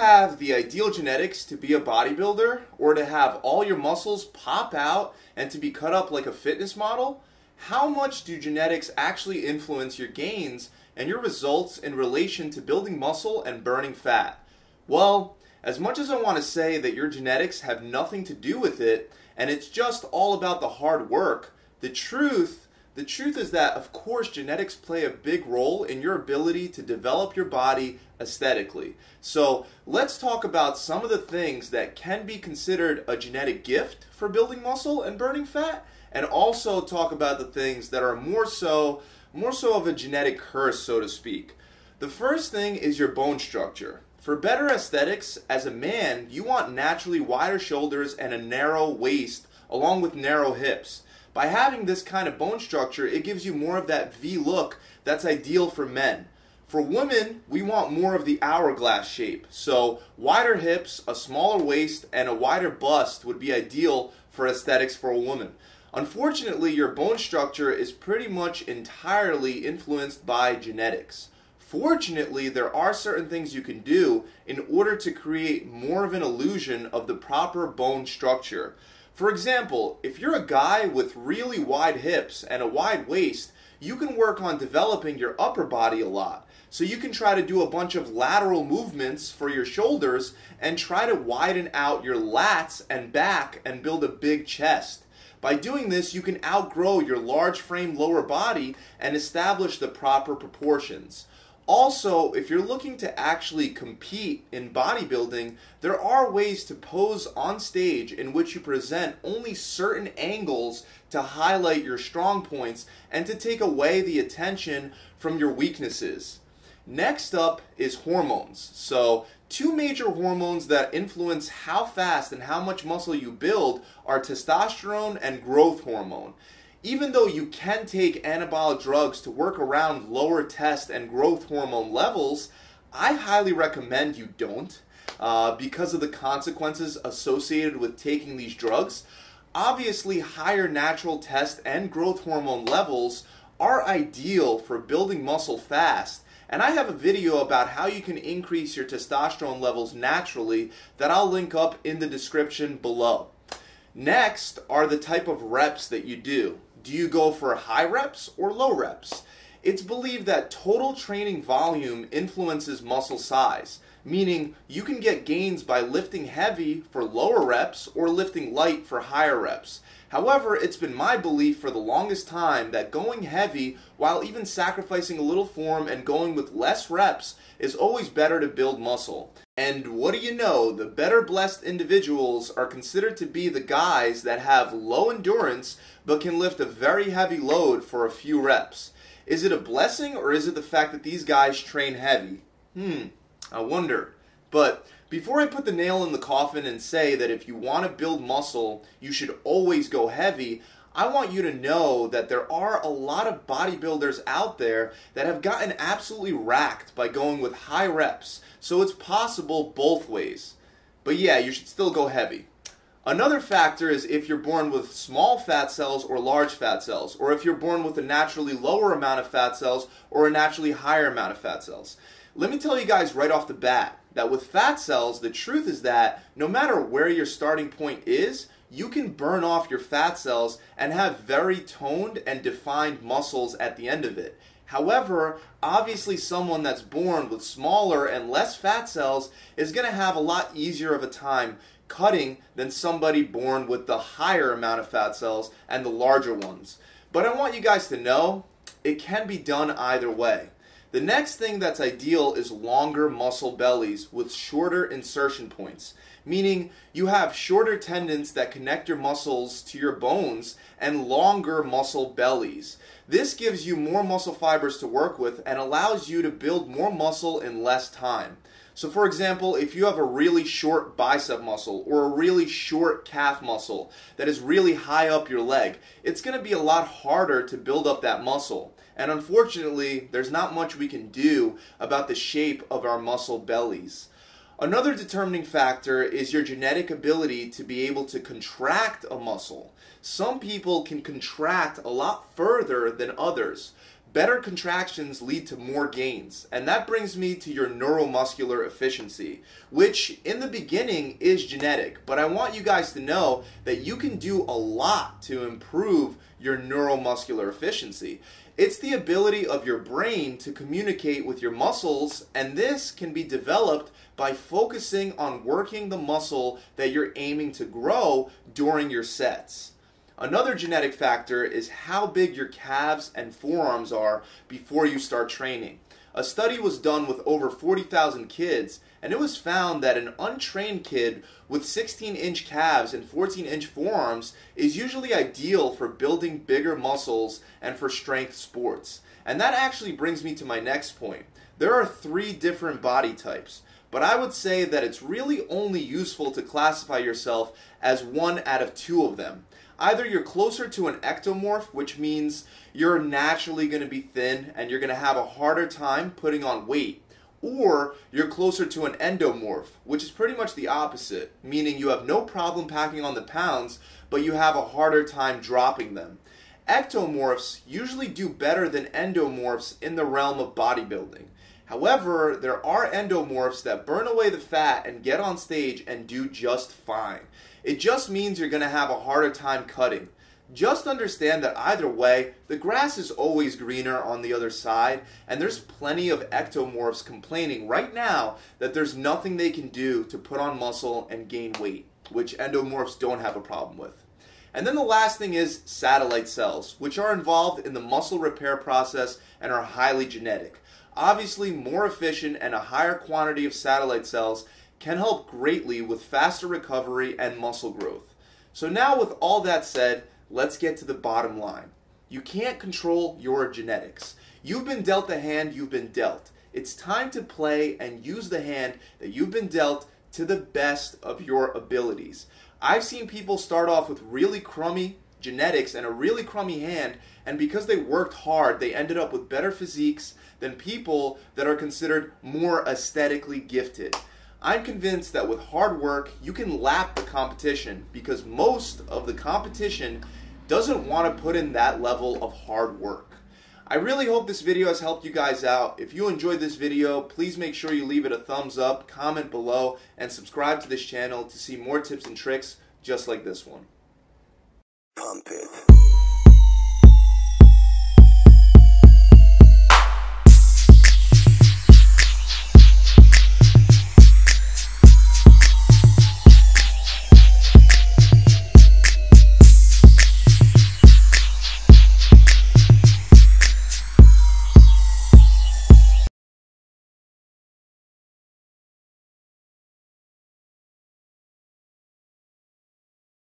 have the ideal genetics to be a bodybuilder or to have all your muscles pop out and to be cut up like a fitness model? How much do genetics actually influence your gains and your results in relation to building muscle and burning fat? Well, as much as I want to say that your genetics have nothing to do with it and it's just all about the hard work, the truth the truth is that, of course, genetics play a big role in your ability to develop your body aesthetically. So, let's talk about some of the things that can be considered a genetic gift for building muscle and burning fat, and also talk about the things that are more so more so of a genetic curse, so to speak. The first thing is your bone structure. For better aesthetics, as a man, you want naturally wider shoulders and a narrow waist along with narrow hips. By having this kind of bone structure, it gives you more of that V look that's ideal for men. For women, we want more of the hourglass shape. So, wider hips, a smaller waist, and a wider bust would be ideal for aesthetics for a woman. Unfortunately, your bone structure is pretty much entirely influenced by genetics. Fortunately, there are certain things you can do in order to create more of an illusion of the proper bone structure. For example, if you're a guy with really wide hips and a wide waist, you can work on developing your upper body a lot. So you can try to do a bunch of lateral movements for your shoulders and try to widen out your lats and back and build a big chest. By doing this, you can outgrow your large frame lower body and establish the proper proportions. Also, if you're looking to actually compete in bodybuilding, there are ways to pose on stage in which you present only certain angles to highlight your strong points and to take away the attention from your weaknesses. Next up is hormones. So, two major hormones that influence how fast and how much muscle you build are testosterone and growth hormone even though you can take anabolic drugs to work around lower test and growth hormone levels, I highly recommend you don't uh, because of the consequences associated with taking these drugs. Obviously, higher natural test and growth hormone levels are ideal for building muscle fast. And I have a video about how you can increase your testosterone levels naturally that I'll link up in the description below. Next are the type of reps that you do. Do you go for high reps or low reps? It's believed that total training volume influences muscle size, meaning you can get gains by lifting heavy for lower reps or lifting light for higher reps. However, it's been my belief for the longest time that going heavy while even sacrificing a little form and going with less reps is always better to build muscle. And what do you know? The better blessed individuals are considered to be the guys that have low endurance but can lift a very heavy load for a few reps. Is it a blessing or is it the fact that these guys train heavy? Hmm, I wonder. But before I put the nail in the coffin and say that if you want to build muscle, you should always go heavy, I want you to know that there are a lot of bodybuilders out there that have gotten absolutely racked by going with high reps. So it's possible both ways. But yeah, you should still go heavy. Another factor is if you're born with small fat cells or large fat cells, or if you're born with a naturally lower amount of fat cells or a naturally higher amount of fat cells. Let me tell you guys right off the bat that with fat cells, the truth is that no matter where your starting point is, you can burn off your fat cells and have very toned and defined muscles at the end of it. However, obviously, someone that's born with smaller and less fat cells is going to have a lot easier of a time cutting than somebody born with the higher amount of fat cells and the larger ones. But I want you guys to know it can be done either way. The next thing that's ideal is longer muscle bellies with shorter insertion points, meaning you have shorter tendons that connect your muscles to your bones and longer muscle bellies. This gives you more muscle fibers to work with and allows you to build more muscle in less time. So, for example, if you have a really short bicep muscle or a really short calf muscle that is really high up your leg, it's going to be a lot harder to build up that muscle. And unfortunately, there's not much we can do about the shape of our muscle bellies. Another determining factor is your genetic ability to be able to contract a muscle. Some people can contract a lot further than others. Better contractions lead to more gains. And that brings me to your neuromuscular efficiency, which in the beginning is genetic. But I want you guys to know that you can do a lot to improve your neuromuscular efficiency. It's the ability of your brain to communicate with your muscles, and this can be developed by focusing on working the muscle that you're aiming to grow during your sets. Another genetic factor is how big your calves and forearms are before you start training. A study was done with over 40,000 kids, and it was found that an untrained kid with 16 inch calves and 14 inch forearms is usually ideal for building bigger muscles and for strength sports. And that actually brings me to my next point. There are three different body types, but I would say that it's really only useful to classify yourself as one out of two of them. Either you're closer to an ectomorph, which means you're naturally going to be thin and you're going to have a harder time putting on weight, or you're closer to an endomorph, which is pretty much the opposite, meaning you have no problem packing on the pounds, but you have a harder time dropping them. Ectomorphs usually do better than endomorphs in the realm of bodybuilding. However, there are endomorphs that burn away the fat and get on stage and do just fine. It just means you're going to have a harder time cutting. Just understand that either way, the grass is always greener on the other side, and there's plenty of ectomorphs complaining right now that there's nothing they can do to put on muscle and gain weight, which endomorphs don't have a problem with. And then the last thing is satellite cells, which are involved in the muscle repair process and are highly genetic. Obviously, more efficient and a higher quantity of satellite cells can help greatly with faster recovery and muscle growth. So, now with all that said, let's get to the bottom line. You can't control your genetics. You've been dealt the hand you've been dealt. It's time to play and use the hand that you've been dealt to the best of your abilities. I've seen people start off with really crummy genetics and a really crummy hand, and because they worked hard, they ended up with better physiques than people that are considered more aesthetically gifted. I'm convinced that with hard work, you can lap the competition because most of the competition doesn't want to put in that level of hard work. I really hope this video has helped you guys out. If you enjoyed this video, please make sure you leave it a thumbs up, comment below, and subscribe to this channel to see more tips and tricks just like this one. It.